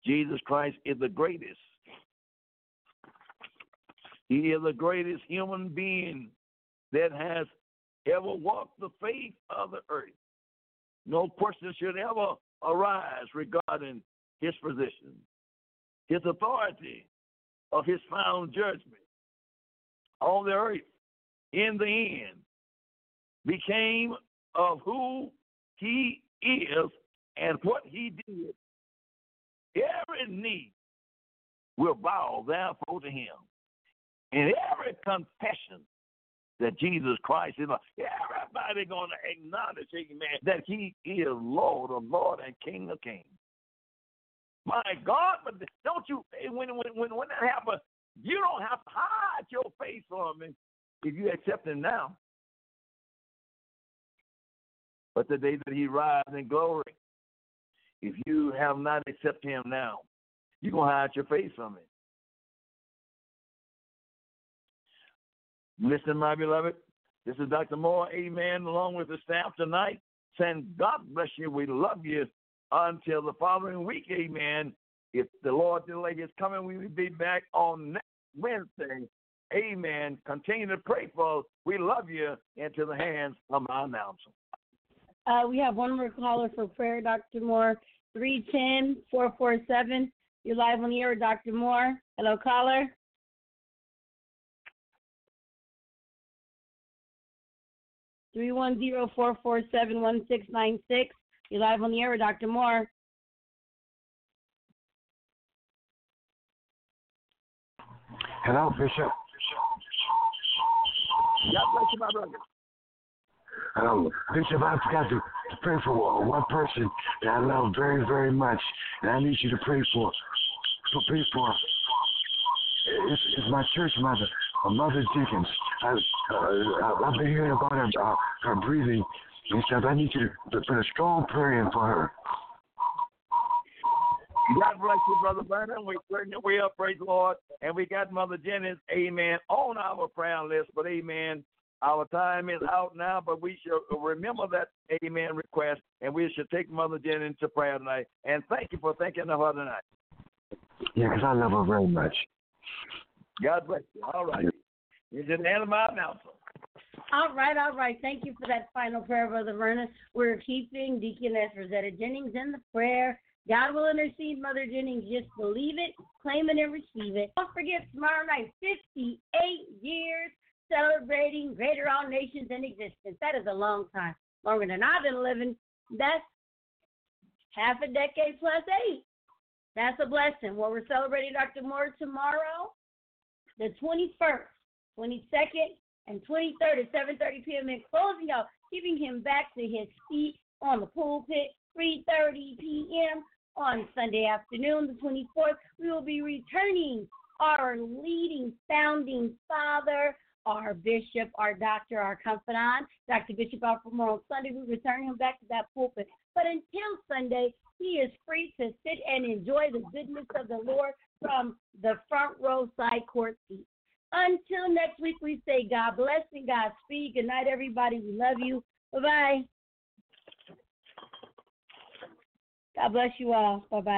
E: Jesus Christ is the greatest. He is the greatest human being that has ever walked the face of the earth. No question should ever arise regarding his position, his authority, of his final judgment on the earth in the end became of who he is and what he did, every knee will bow therefore to him. And every confession that Jesus Christ is, everybody going to acknowledge, amen, that he is Lord of Lord and King of Kings. My God, but don't you, when, when, when, when that happens, you don't have to hide your face from him if you accept him now. But the day that he rises in glory, if you have not accepted him now, you're going to hide your face from him. Listen, my beloved, this is Dr. Moore, amen, along with the staff tonight, saying, God bless you. We love you until the following week, amen. If the Lord delay his coming, we will be back on next Wednesday. Amen. Continue to pray for us. We love you into the hands of my announcer.
D: Uh, we have one more caller for prayer, Dr. Moore. 310 447. You're live on the air with Dr. Moore. Hello, caller. Three one zero four four seven one six nine six. You're live on the air with Dr. Moore.
L: Hello, Bishop.
E: God bless you, my brother.
L: Um, Bishop, I forgot to, to pray for one person that I love very, very much, and I need you to pray for. For pray for. It's, it's my church mother, uh, Mother Jenkins. I, uh, I've been hearing about her, uh, her breathing and stuff. I need you to put a strong prayer in for her.
E: God bless you, Brother Vernon. We certainly will, praise the Lord. And we got Mother Jennings, amen, on our prayer list. But amen, our time is out now, but we should remember that amen request, and we should take Mother Jennings to prayer tonight. And thank you for thinking of her tonight.
L: Yeah, because I love her very much.
E: God bless you. All right. You're just the end of my announcement.
D: All right, all right. Thank you for that final prayer, Brother Vernon. We're keeping Deaconess Rosetta Jennings in the prayer. God will intercede, Mother Jennings. Just believe it, claim it, and receive it. Don't forget, tomorrow night, 58 years celebrating Greater All Nations in existence. That is a long time, longer than I've been living. That's half a decade plus eight. That's a blessing. Well, we're celebrating Dr. Moore tomorrow, the 21st, 22nd, and 23rd at 7.30 p.m. in closing out, giving him back to his feet on the pulpit, 3.30 p.m. on Sunday afternoon, the 24th. We will be returning our leading founding father, our bishop, our doctor, our confidant, Dr. Bishop Alfred on Sunday. We return him back to that pulpit. But until Sunday, he is free to sit and enjoy the goodness of the Lord from the front row side court seat. Until next week, we say God bless and God speed. Good night, everybody. We love you. Bye bye. God bless you all. Bye bye.